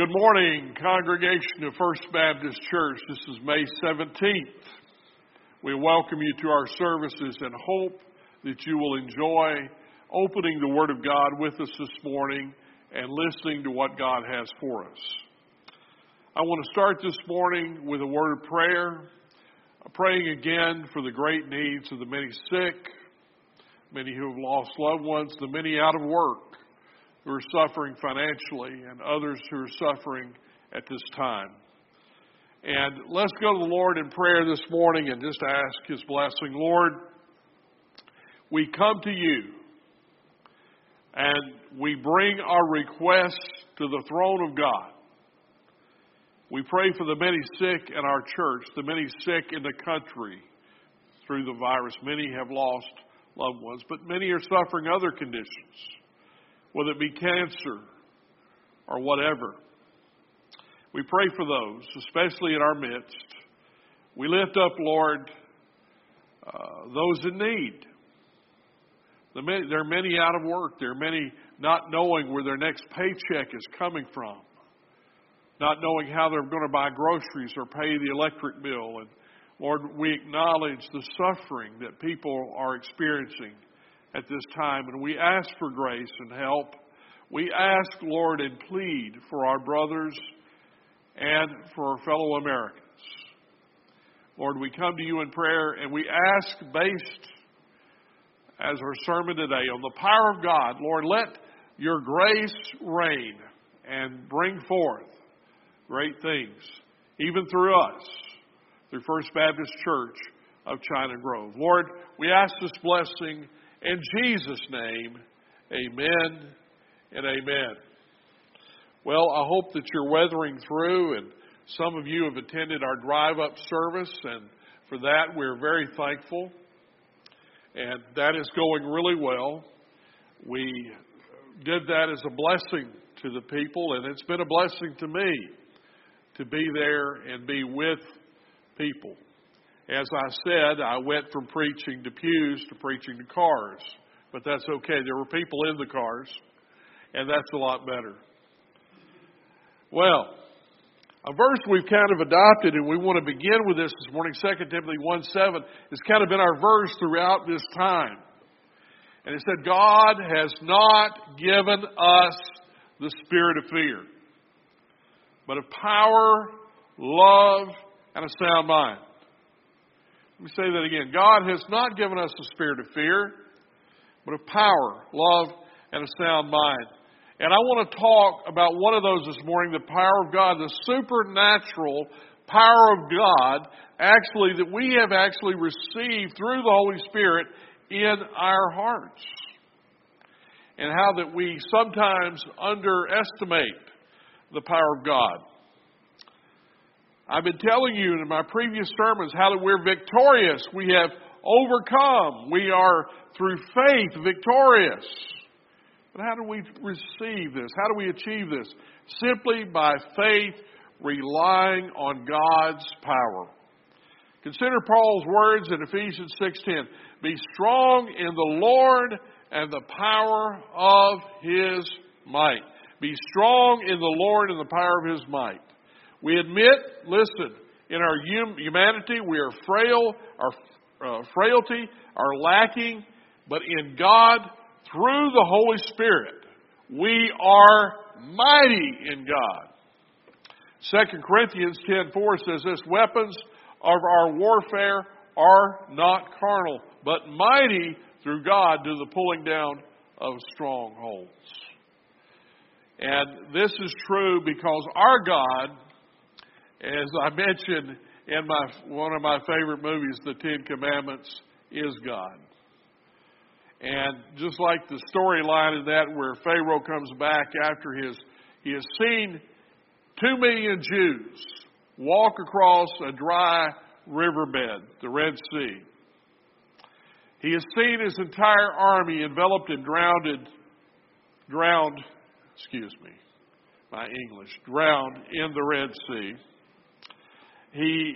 Good morning, congregation of First Baptist Church. This is May 17th. We welcome you to our services and hope that you will enjoy opening the Word of God with us this morning and listening to what God has for us. I want to start this morning with a word of prayer, praying again for the great needs of the many sick, many who have lost loved ones, the many out of work who are suffering financially and others who are suffering at this time. And let's go to the Lord in prayer this morning and just ask His blessing. Lord, we come to you and we bring our requests to the throne of God. We pray for the many sick in our church, the many sick in the country through the virus. Many have lost loved ones, but many are suffering other conditions whether it be cancer or whatever. We pray for those, especially in our midst. We lift up, Lord, uh, those in need. there are many out of work. There are many not knowing where their next paycheck is coming from, not knowing how they're going to buy groceries or pay the electric bill. And Lord, we acknowledge the suffering that people are experiencing at this time, and we ask for grace and help. We ask, Lord, and plead for our brothers and for our fellow Americans. Lord, we come to you in prayer and we ask, based as our sermon today, on the power of God, Lord, let your grace reign and bring forth great things, even through us, through First Baptist Church of China Grove. Lord, we ask this blessing in Jesus' name, amen and amen. Well, I hope that you're weathering through, and some of you have attended our drive up service, and for that we're very thankful. And that is going really well. We did that as a blessing to the people, and it's been a blessing to me to be there and be with people. As I said, I went from preaching to pews to preaching to cars, but that's okay. There were people in the cars, and that's a lot better. Well, a verse we've kind of adopted, and we want to begin with this this morning, 2 Timothy 1 7, has kind of been our verse throughout this time. And it said, God has not given us the spirit of fear, but of power, love, and a sound mind. Let me say that again. God has not given us a spirit of fear, but of power, love, and a sound mind. And I want to talk about one of those this morning the power of God, the supernatural power of God, actually, that we have actually received through the Holy Spirit in our hearts. And how that we sometimes underestimate the power of God. I've been telling you in my previous sermons how that we're victorious. We have overcome. We are, through faith, victorious. But how do we receive this? How do we achieve this? Simply by faith, relying on God's power. Consider Paul's words in Ephesians 6:10. Be strong in the Lord and the power of his might. Be strong in the Lord and the power of his might. We admit, listen, in our humanity we are frail, our uh, frailty, are lacking, but in God, through the Holy Spirit, we are mighty in God. 2 Corinthians 10:4 says this, weapons of our warfare are not carnal, but mighty through God to the pulling down of strongholds. And this is true because our God as I mentioned in my one of my favorite movies, The Ten Commandments, is God. And just like the storyline in that where Pharaoh comes back after his he has seen two million Jews walk across a dry riverbed, the Red Sea. He has seen his entire army enveloped and drowned drowned excuse me, my English, drowned in the Red Sea he,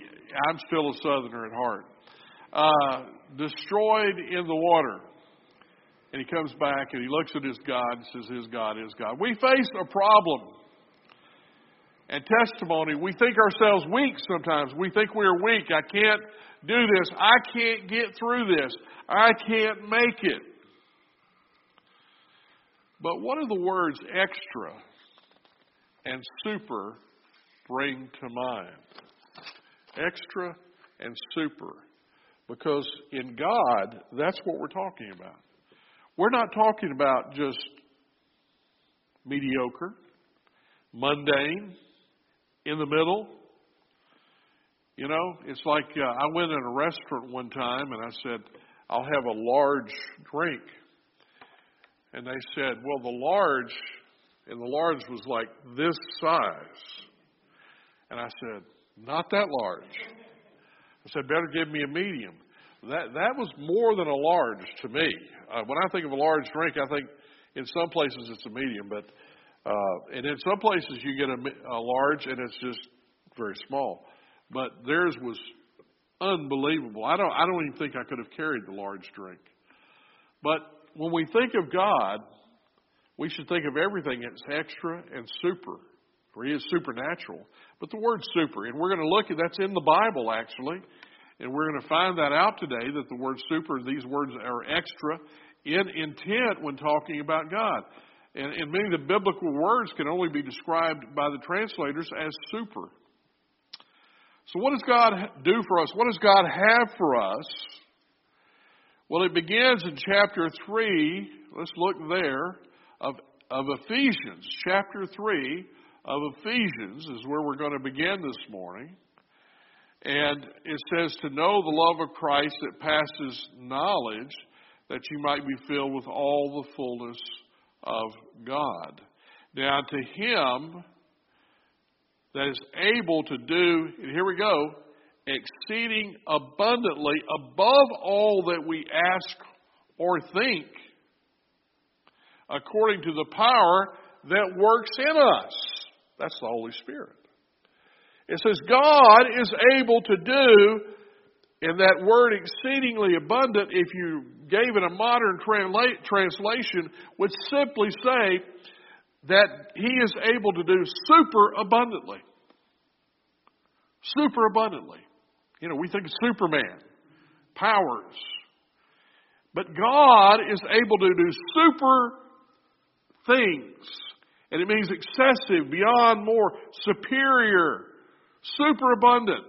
I'm still a Southerner at heart, uh, destroyed in the water. And he comes back and he looks at his God and says, His God is God. We face a problem. and testimony, we think ourselves weak sometimes. We think we're weak. I can't do this. I can't get through this. I can't make it. But what do the words extra and super bring to mind? Extra and super. Because in God, that's what we're talking about. We're not talking about just mediocre, mundane, in the middle. You know, it's like uh, I went in a restaurant one time and I said, I'll have a large drink. And they said, well, the large, and the large was like this size. And I said, not that large. I said, better give me a medium. That, that was more than a large to me. Uh, when I think of a large drink, I think in some places it's a medium, but uh, and in some places you get a, a large and it's just very small. But theirs was unbelievable. I don't I don't even think I could have carried the large drink. But when we think of God, we should think of everything as extra and super. For he is supernatural. But the word super, and we're going to look at that's in the Bible actually. And we're going to find that out today that the word super, these words are extra in intent when talking about God. And, and many of the biblical words can only be described by the translators as super. So, what does God do for us? What does God have for us? Well, it begins in chapter 3. Let's look there of, of Ephesians. Chapter 3 of Ephesians is where we're going to begin this morning. And it says, To know the love of Christ that passes knowledge, that you might be filled with all the fullness of God. Now, to Him that is able to do, and here we go, exceeding abundantly above all that we ask or think, according to the power that works in us. That's the Holy Spirit. It says, God is able to do, in that word exceedingly abundant, if you gave it a modern translation, would simply say that He is able to do super abundantly. Super abundantly. You know, we think of Superman, powers. But God is able to do super things. And it means excessive, beyond more, superior, super abundant.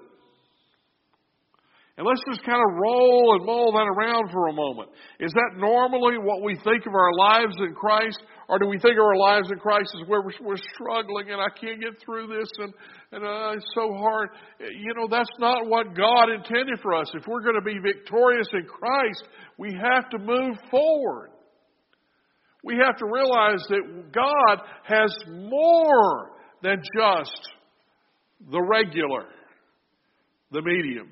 And let's just kind of roll and mull that around for a moment. Is that normally what we think of our lives in Christ? Or do we think of our lives in Christ as where we're, we're struggling and I can't get through this and, and uh, it's so hard? You know, that's not what God intended for us. If we're going to be victorious in Christ, we have to move forward. We have to realize that God has more than just the regular, the medium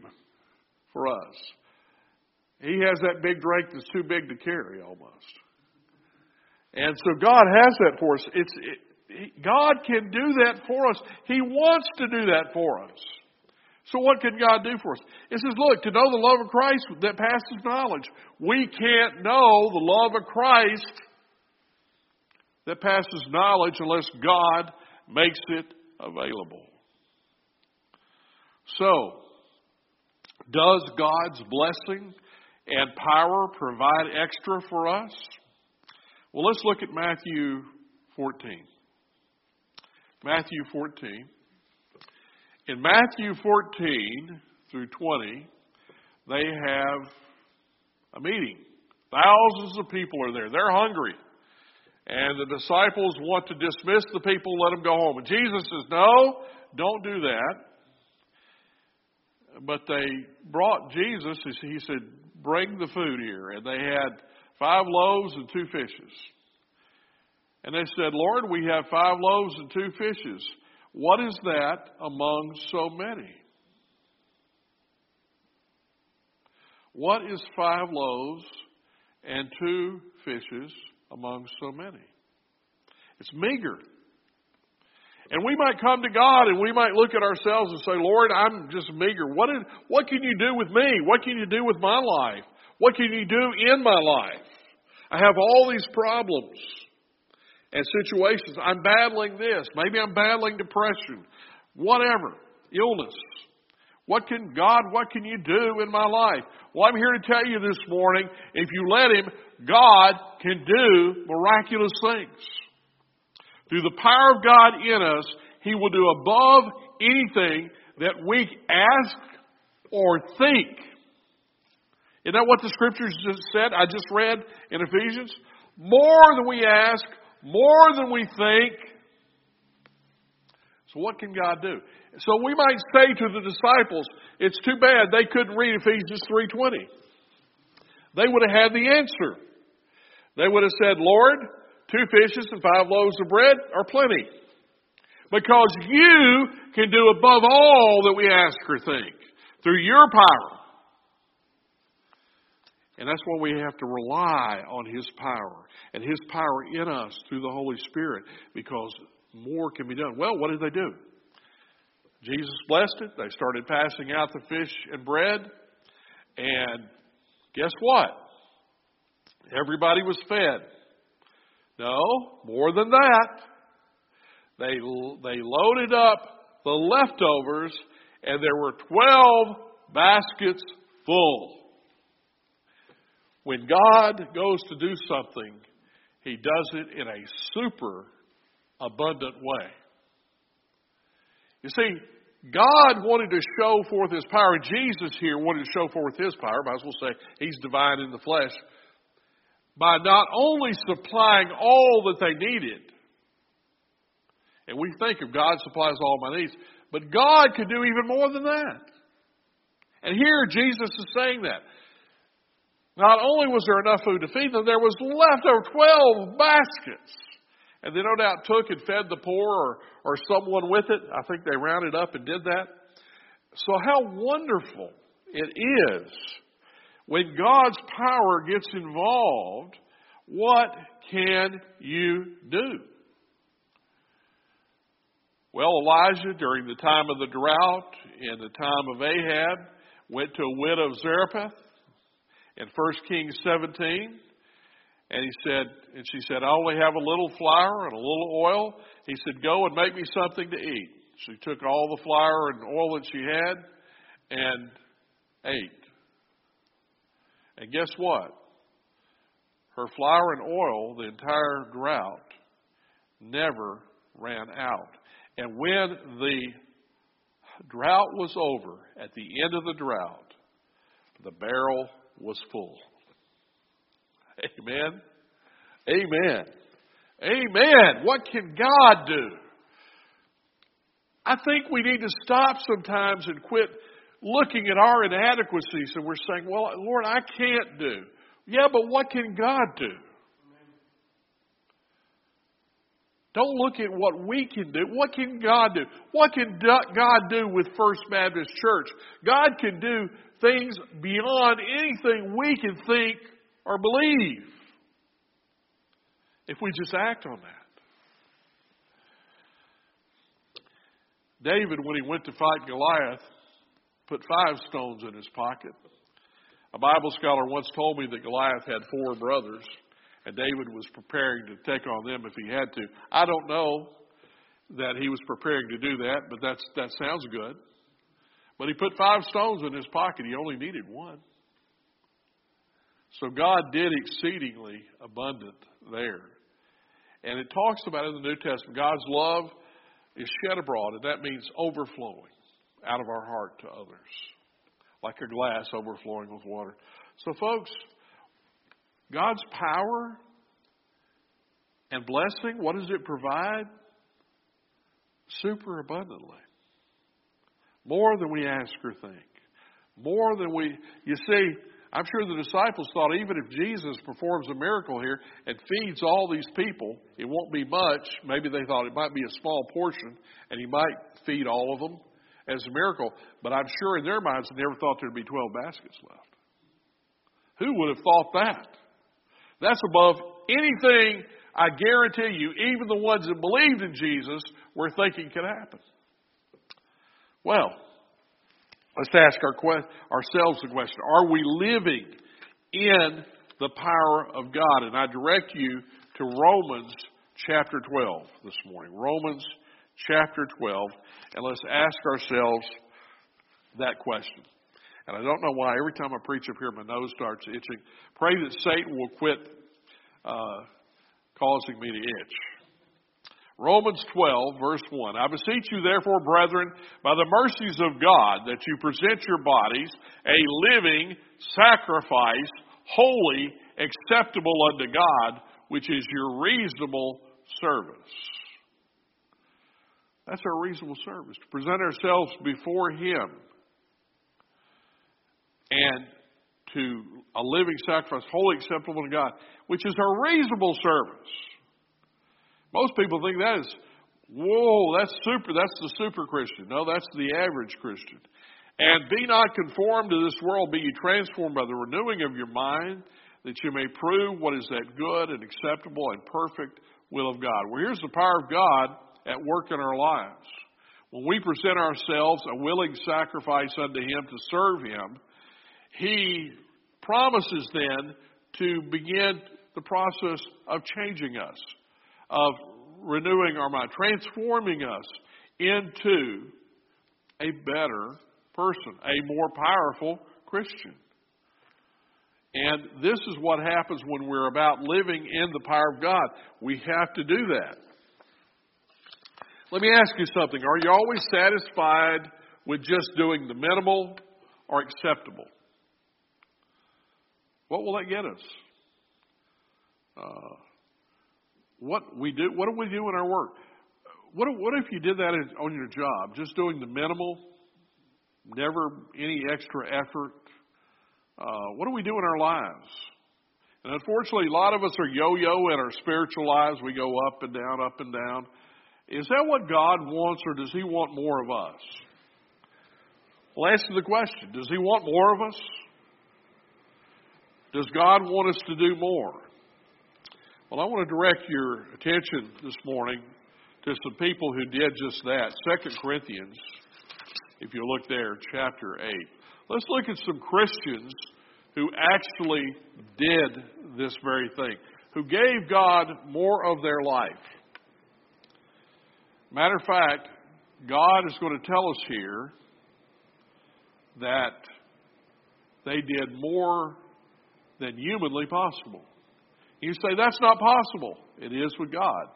for us. He has that big drink that's too big to carry almost. And so God has that for us. It's, it, God can do that for us. He wants to do that for us. So what can God do for us? It says, look, to know the love of Christ that passes knowledge. We can't know the love of Christ that passes knowledge unless God makes it available. So, does God's blessing and power provide extra for us? Well, let's look at Matthew 14. Matthew 14. In Matthew 14 through 20, they have a meeting. Thousands of people are there. They're hungry. And the disciples want to dismiss the people, let them go home. And Jesus says, No, don't do that. But they brought Jesus, he said, Bring the food here. And they had five loaves and two fishes. And they said, Lord, we have five loaves and two fishes. What is that among so many? What is five loaves and two fishes among so many? It's meager. And we might come to God and we might look at ourselves and say, Lord, I'm just meager. What, is, what can you do with me? What can you do with my life? What can you do in my life? I have all these problems. and situations. I'm battling this. Maybe I'm battling depression. Whatever. Illness. What can God, what can you do in my life? Well, I'm here to tell you this morning, if you let Him, God can do miraculous things. Through the power of God in us, He will do above anything that we ask or think. Isn't that what the scriptures just said? I just read in Ephesians. More than we ask, more than we think. So what can God do? So we might say to the disciples, it's too bad they couldn't read Ephesians 3.20. They would have had the answer. They would have said, Lord, two fishes and five loaves of bread are plenty. Because you can do above all that we ask or think through your power. And that's why we have to rely on His power and His power in us through the Holy Spirit because more can be done. Well, what did they do? Jesus blessed it. They started passing out the fish and bread. And guess what? Everybody was fed. No, more than that. They, they loaded up the leftovers, and there were 12 baskets full. When God goes to do something, He does it in a super abundant way. You see, God wanted to show forth His power. Jesus here wanted to show forth His power. Might as well say He's divine in the flesh. By not only supplying all that they needed, and we think of God supplies all my needs, but God could do even more than that. And here Jesus is saying that. Not only was there enough food to feed them, there was left over 12 baskets. And they no doubt took and fed the poor or, or someone with it. I think they rounded up and did that. So, how wonderful it is when God's power gets involved. What can you do? Well, Elijah, during the time of the drought, in the time of Ahab, went to a widow of Zarephath in 1 Kings 17 and he said, and she said, I only have a little flour and a little oil. He said, go and make me something to eat. She took all the flour and oil that she had and ate. And guess what? Her flour and oil, the entire drought, never ran out. And when the drought was over, at the end of the drought, the barrel was full. Amen. Amen. Amen. What can God do? I think we need to stop sometimes and quit looking at our inadequacies and we're saying, well, Lord, I can't do. Yeah, but what can God do? Don't look at what we can do. What can God do? What can God do with First Baptist Church? God can do things beyond anything we can think or believe if we just act on that. David, when he went to fight Goliath, put five stones in his pocket. A Bible scholar once told me that Goliath had four brothers, and David was preparing to take on them if he had to. I don't know that he was preparing to do that, but that's, that sounds good. But he put five stones in his pocket. He only needed one. So God did exceedingly abundant there. And it talks about in the New Testament, God's love is shed abroad, and that means overflowing out of our heart to others, like a glass overflowing with water. So, folks, God's power and blessing, what does it provide? Super abundantly. More than we ask or think. More than we, you see, I'm sure the disciples thought even if Jesus performs a miracle here and feeds all these people, it won't be much. Maybe they thought it might be a small portion and he might feed all of them as a miracle. But I'm sure in their minds they never thought there'd be 12 baskets left. Who would have thought that? That's above anything I guarantee you, even the ones that believed in Jesus were thinking could happen. Well, Let's ask our que- ourselves the question Are we living in the power of God? And I direct you to Romans chapter 12 this morning. Romans chapter 12. And let's ask ourselves that question. And I don't know why every time I preach up here, my nose starts itching. Pray that Satan will quit uh, causing me to itch. Romans 12, verse 1. I beseech you, therefore, brethren, by the mercies of God, that you present your bodies a living sacrifice, holy, acceptable unto God, which is your reasonable service. That's our reasonable service, to present ourselves before Him and to a living sacrifice, wholly acceptable to God, which is our reasonable service. Most people think that is, whoa, that's super, that's the super Christian. No, that's the average Christian. And be not conformed to this world, be ye transformed by the renewing of your mind, that you may prove what is that good and acceptable and perfect will of God. Well, here's the power of God at work in our lives. When we present ourselves a willing sacrifice unto Him to serve Him, He promises then to begin the process of changing us, of renewing our mind, transforming us into a better person, a more powerful Christian. And this is what happens when we're about living in the power of God. We have to do that. Let me ask you something. Are you always satisfied with just doing the minimal or acceptable? What will that get us? Uh, what we do, what do we do in our work? What, what if you did that on your job, just doing the minimal, never any extra effort? Uh, what do we do in our lives? And unfortunately, a lot of us are yo-yo in our spiritual lives. We go up and down, up and down. Is that what God wants, or does He want more of us? Well, answer the question Does He want more of us? Does God want us to do more? Well, I want to direct your attention this morning to some people who did just that. Second Corinthians, if you look there, chapter 8. Let's look at some Christians who actually did this very thing, who gave God more of their life. Matter of fact, God is going to tell us here that they did more than humanly possible. You say, that's not possible. It is with God.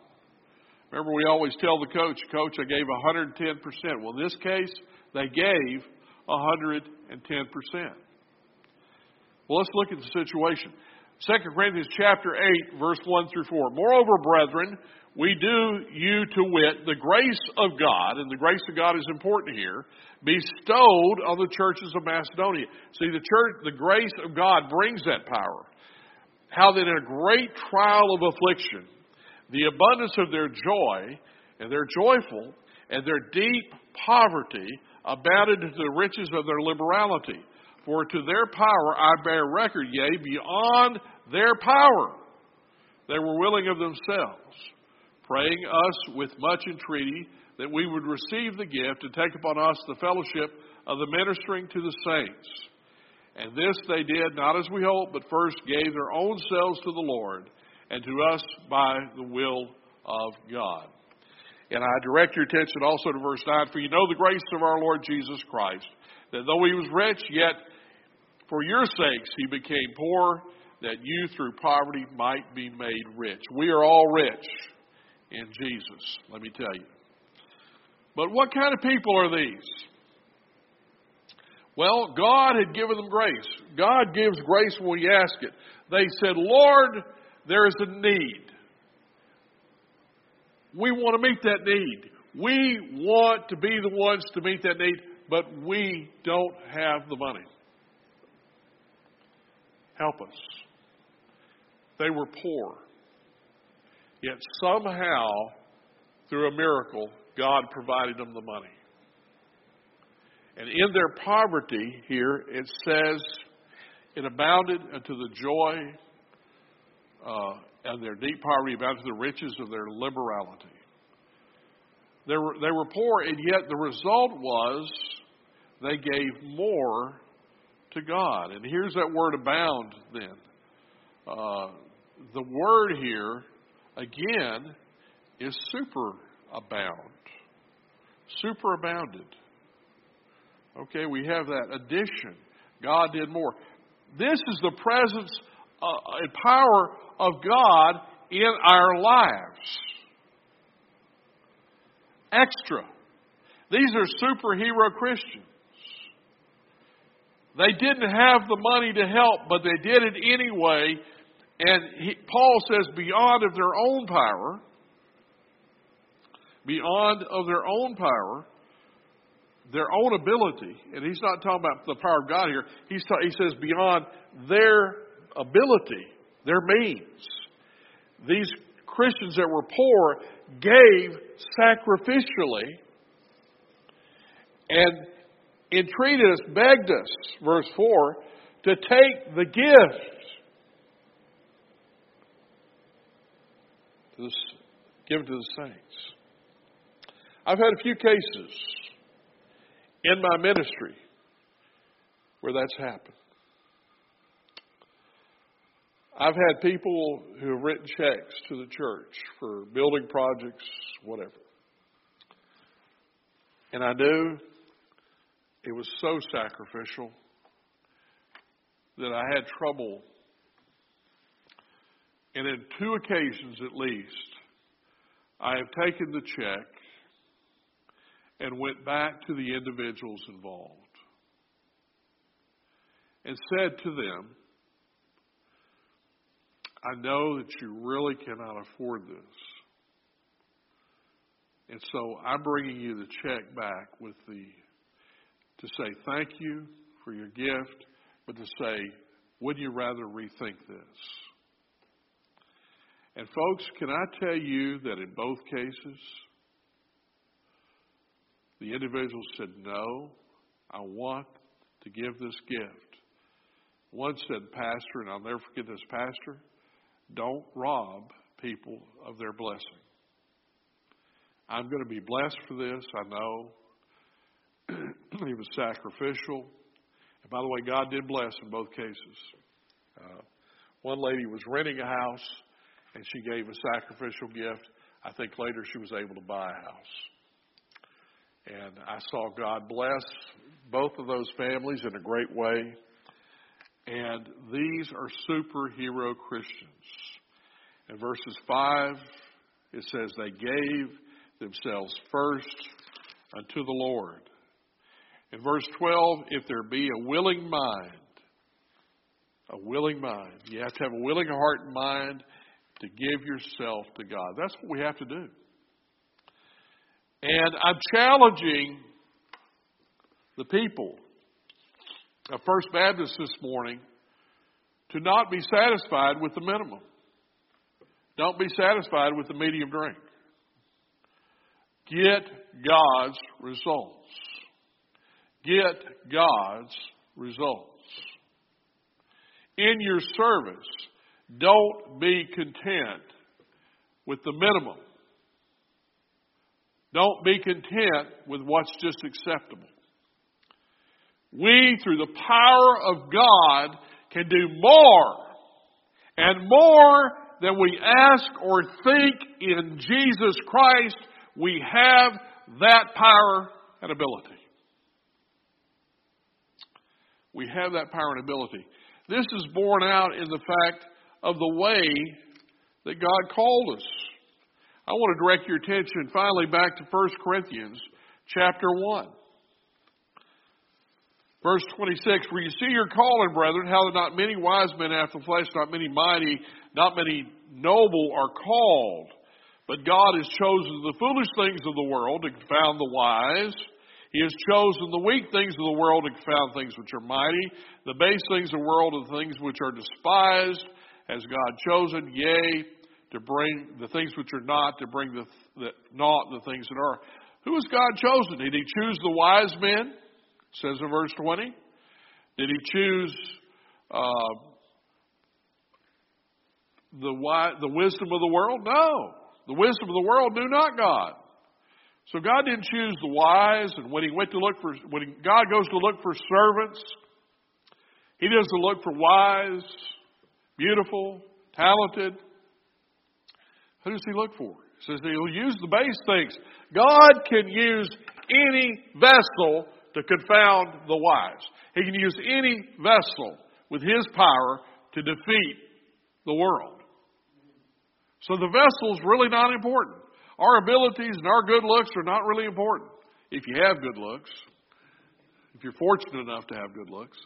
Remember, we always tell the coach, Coach, I gave 110%. Well, in this case, they gave 110%. Well, let's look at the situation. 2 Corinthians chapter 8, verse 1 through 4. Moreover, brethren, we do you to wit the grace of God, and the grace of God is important here, bestowed on the churches of Macedonia. See, the church, the grace of God brings that power. How that in a great trial of affliction, the abundance of their joy, and their joyful, and their deep poverty abounded to the riches of their liberality. For to their power I bear record, yea, beyond their power. They were willing of themselves, praying us with much entreaty that we would receive the gift and take upon us the fellowship of the ministering to the saints. And this they did not as we hoped, but first gave their own selves to the Lord, and to us by the will of God. And I direct your attention also to verse 9 For you know the grace of our Lord Jesus Christ, that though he was rich, yet for your sakes he became poor, that you through poverty might be made rich. We are all rich in Jesus, let me tell you. But what kind of people are these? Well, God had given them grace. God gives grace when we ask it. They said, Lord, there is a need. We want to meet that need. We want to be the ones to meet that need, but we don't have the money. Help us. They were poor. Yet somehow, through a miracle, God provided them the money. And in their poverty here, it says, it abounded unto the joy uh, and their deep poverty abounded to the riches of their liberality. They were, they were poor, and yet the result was they gave more to God. And here's that word abound then. Uh, the word here, again, is superabound. Superabounded. Okay, we have that addition. God did more. This is the presence uh, and power of God in our lives. Extra. These are superhero Christians. They didn't have the money to help, but they did it anyway. And he, Paul says, beyond of their own power, beyond of their own power, their own ability, and he's not talking about the power of God here. He's ta- he says beyond their ability, their means. These Christians that were poor gave sacrificially and entreated us, begged us, verse 4, to take the gift. Given to the saints. I've had a few cases in my ministry where that's happened. I've had people who have written checks to the church for building projects, whatever. And I knew it was so sacrificial that I had trouble. And in two occasions at least, I have taken the check and went back to the individuals involved and said to them, I know that you really cannot afford this. And so I'm bringing you the check back with the, to say thank you for your gift, but to say, wouldn't you rather rethink this? And folks, can I tell you that in both cases, the individual said, No, I want to give this gift. One said, Pastor, and I'll never forget this, Pastor, don't rob people of their blessing. I'm going to be blessed for this, I know. he was sacrificial. And by the way, God did bless in both cases. Uh, one lady was renting a house, and she gave a sacrificial gift. I think later she was able to buy a house. And I saw God bless both of those families in a great way. And these are superhero Christians. In verses 5, it says, They gave themselves first unto the Lord. In verse 12, if there be a willing mind, a willing mind. You have to have a willing heart and mind to give yourself to God. That's what we have to do. And I'm challenging the people of First Baptist this morning to not be satisfied with the minimum. Don't be satisfied with the medium drink. Get God's results. Get God's results. In your service, don't be content with the minimum. Don't be content with what's just acceptable. We, through the power of God, can do more and more than we ask or think in Jesus Christ. We have that power and ability. We have that power and ability. This is borne out in the fact of the way that God called us. I want to direct your attention finally back to 1 Corinthians chapter 1. Verse 26, For you see your calling, brethren, how that not many wise men after the flesh, not many mighty, not many noble are called. But God has chosen the foolish things of the world to confound the wise. He has chosen the weak things of the world to confound things which are mighty. The base things of the world and the things which are despised has God chosen, yea, to bring the things which are not, to bring the, the not the things that are. Who has God chosen? Did He choose the wise men? says in verse 20. Did He choose uh, the the wisdom of the world? No, the wisdom of the world knew not God. So God didn't choose the wise, and when He went to look for, when God goes to look for servants, He doesn't look for wise, beautiful, talented. Who does he look for? He says he'll use the base things. God can use any vessel to confound the wise. He can use any vessel with his power to defeat the world. So the vessel's really not important. Our abilities and our good looks are not really important if you have good looks, if you're fortunate enough to have good looks.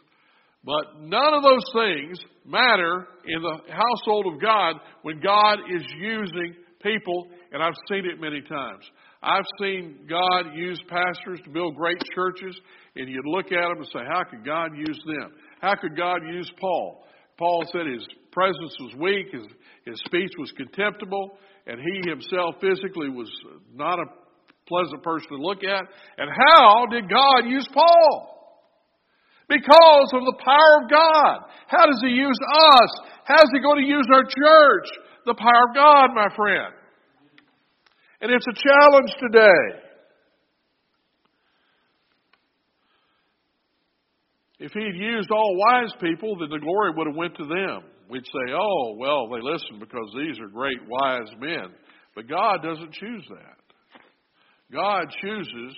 But none of those things matter in the household of God when God is using people, and I've seen it many times. I've seen God use pastors to build great churches, and you'd look at them and say, How could God use them? How could God use Paul? Paul said his presence was weak, his, his speech was contemptible, and he himself physically was not a pleasant person to look at. And how did God use Paul? Because of the power of God. How does He use us? How's He going to use our church? The power of God, my friend. And it's a challenge today. If he'd used all wise people, then the glory would have went to them. We'd say, oh, well, they listen because these are great wise men. But God doesn't choose that. God chooses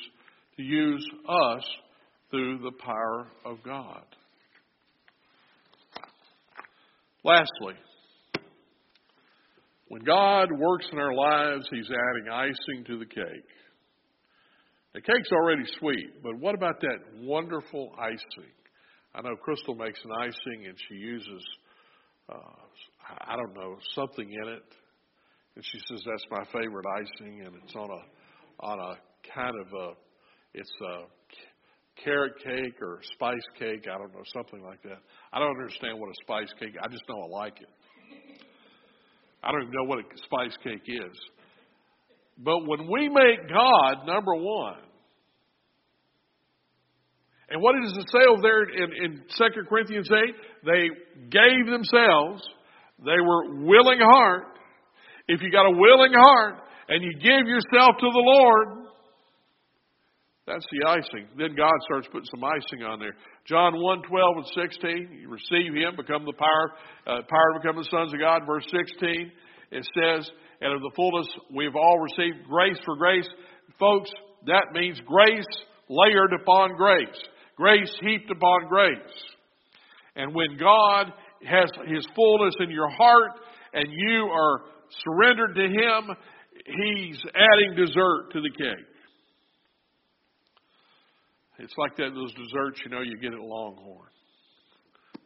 to use us through the power of God. Lastly, when God works in our lives, He's adding icing to the cake. The cake's already sweet, but what about that wonderful icing? I know Crystal makes an icing and she uses, uh, I don't know, something in it. And she says that's my favorite icing, and it's on a on a kind of a it's a carrot cake or spice cake. I don't know, something like that. I don't understand what a spice cake. I just know I like it. I don't even know what a spice cake is. But when we make God number one, and what does it say over there in, in 2 Corinthians 8? They gave themselves. They were willing heart. If you got a willing heart and you give yourself to the Lord, that's the icing. Then God starts putting some icing on there. John 1, 12 and 16, you receive Him, become the power, uh, power to become the sons of God. Verse 16, it says, and of the fullness we've all received grace for grace. Folks, that means grace layered upon grace. Grace heaped upon grace. And when God has His fullness in your heart and you are surrendered to Him, He's adding dessert to the cake. It's like that those desserts, you know, you get at Longhorn.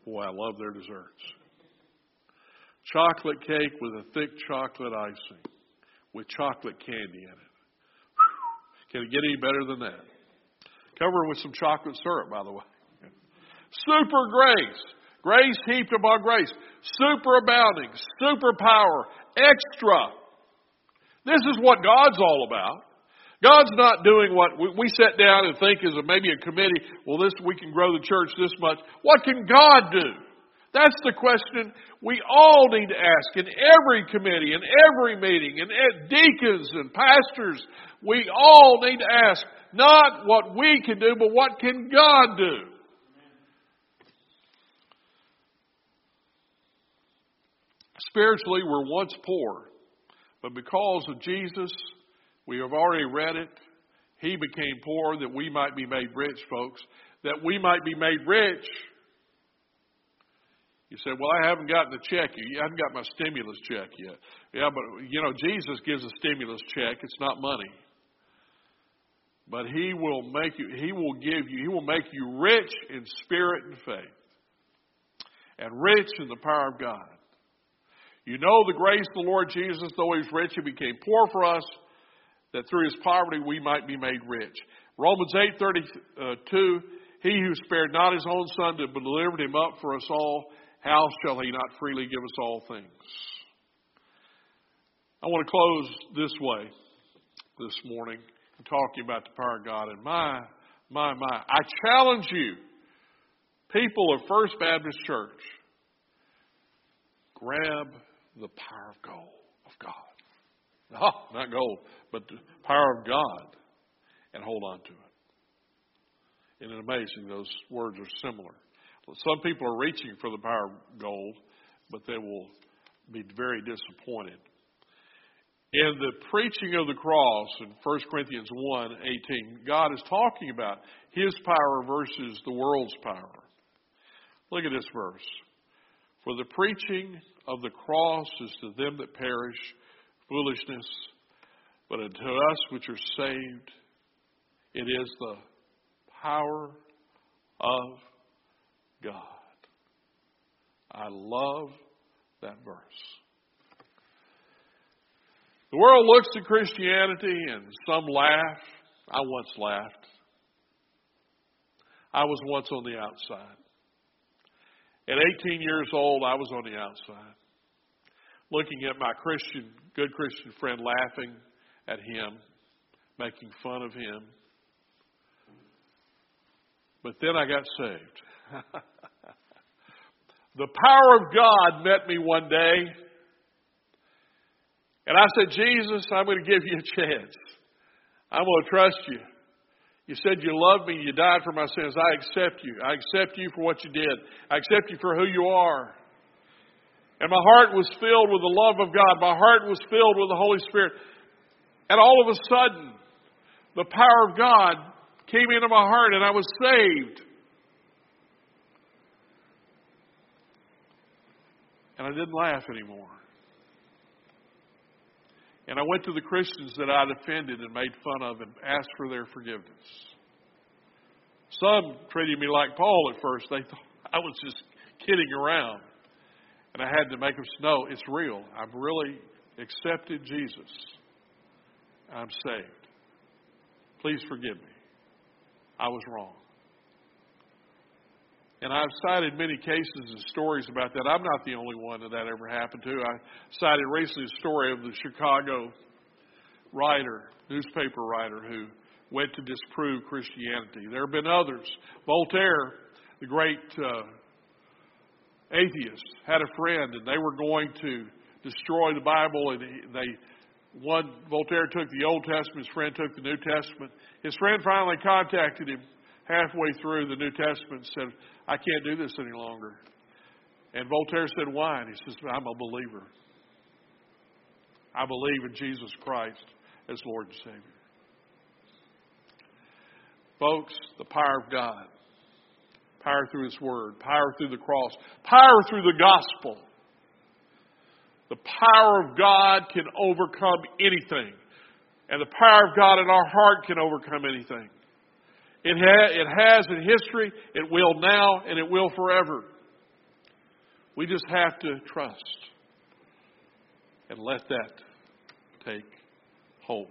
Boy, I love their desserts. Chocolate cake with a thick chocolate icing with chocolate candy in it. Can it get any better than that? Cover it with some chocolate syrup, by the way. Super grace. Grace heaped upon grace. Super abounding. Super power. Extra. This is what God's all about. God's not doing what we, we sit down and think is a, maybe a committee, well, this, we can grow the church this much. What can God do? That's the question we all need to ask in every committee, in every meeting, in deacons and pastors. We all need to ask not what we can do, but what can God do? Spiritually, we're once poor, but because of Jesus, we have already read it. He became poor that we might be made rich, folks. That we might be made rich. You say, Well, I haven't gotten the check. I haven't got my stimulus check yet. Yeah, but you know, Jesus gives a stimulus check. It's not money. But he will make you, he will give you, he will make you rich in spirit and faith. And rich in the power of God. You know the grace of the Lord Jesus, though he was rich, he became poor for us that through his poverty we might be made rich. Romans 8:32 uh, He who spared not his own son but delivered him up for us all how shall he not freely give us all things? I want to close this way this morning talking about the power of God and my my my I challenge you people of First Baptist Church grab the power of God Oh, not gold, but the power of God, and hold on to it. Isn't it amazing? Those words are similar. Some people are reaching for the power of gold, but they will be very disappointed. In the preaching of the cross in 1 Corinthians 1 18, God is talking about his power versus the world's power. Look at this verse. For the preaching of the cross is to them that perish foolishness, but unto us which are saved, it is the power of God. I love that verse. The world looks at Christianity and some laugh. I once laughed. I was once on the outside. At 18 years old, I was on the outside, looking at my Christian, good Christian friend laughing at him, making fun of him. But then I got saved. the power of God met me one day and I said, Jesus, I'm going to give you a chance. I'm going to trust you. You said you love me. You died for my sins. I accept you. I accept you for what you did. I accept you for who you are. And my heart was filled with the love of God. My heart was filled with the Holy Spirit. And all of a sudden, the power of God came into my heart and I was saved. And I didn't laugh anymore. And I went to the Christians that I'd offended and made fun of and asked for their forgiveness. Some treated me like Paul at first. They thought I was just kidding around. And I had to make them know it's real. I've really accepted Jesus. I'm saved. Please forgive me. I was wrong. And I've cited many cases and stories about that. I'm not the only one that that ever happened to. I cited recently a story of the Chicago writer, newspaper writer, who went to disprove Christianity. There have been others. Voltaire, the great uh, atheist, had a friend, and they were going to destroy the Bible, and they one Voltaire took the Old Testament, his friend took the New Testament. His friend finally contacted him halfway through the New Testament and said, I can't do this any longer. And Voltaire said, Why? And he says, I'm a believer. I believe in Jesus Christ as Lord and Savior. Folks, the power of God, power through His Word, power through the cross, power through the gospel. The power of God can overcome anything. And the power of God in our heart can overcome anything. It, ha- it has in history, it will now, and it will forever. We just have to trust and let that take hold.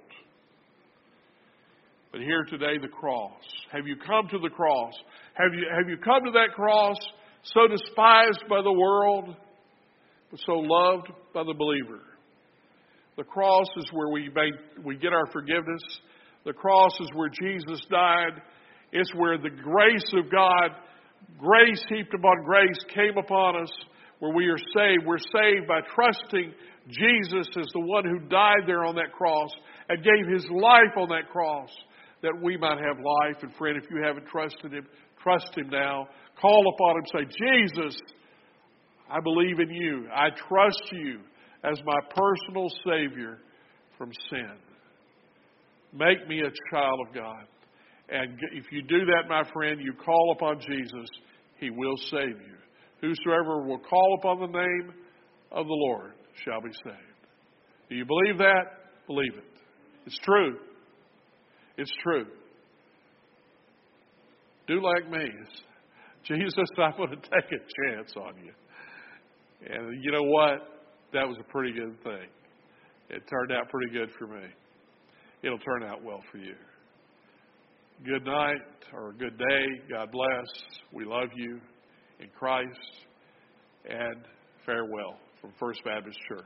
But here today, the cross. Have you come to the cross? Have you, have you come to that cross so despised by the world, but so loved by the believer? The cross is where we, make, we get our forgiveness. The cross is where Jesus died it's where the grace of God, grace heaped upon grace, came upon us, where we are saved. We're saved by trusting Jesus as the one who died there on that cross and gave his life on that cross that we might have life. And friend, if you haven't trusted him, trust him now. Call upon him. Say, Jesus, I believe in you. I trust you as my personal Savior from sin. Make me a child of God. And if you do that, my friend, you call upon Jesus, he will save you. Whosoever will call upon the name of the Lord shall be saved. Do you believe that? Believe it. It's true. It's true. Do like me. Jesus, I'm going to take a chance on you. And you know what? That was a pretty good thing. It turned out pretty good for me. It'll turn out well for you good night or good day. God bless. We love you in Christ. And farewell from First Baptist Church.